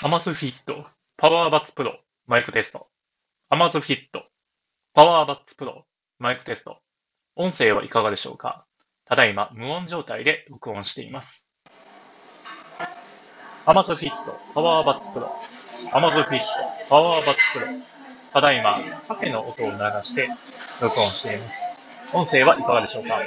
Amazfit パワーバッツプロマイクテスト。 Amazfit PowerBuds Pro マイクテスト。音声はいかがでしょうか？ただいま無音状態で録音しています。 Amazfit PowerBuds Pro。Amazfit PowerBuds Pro。ただいまカフェの音を流して録音しています。音声はいかがでしょうか？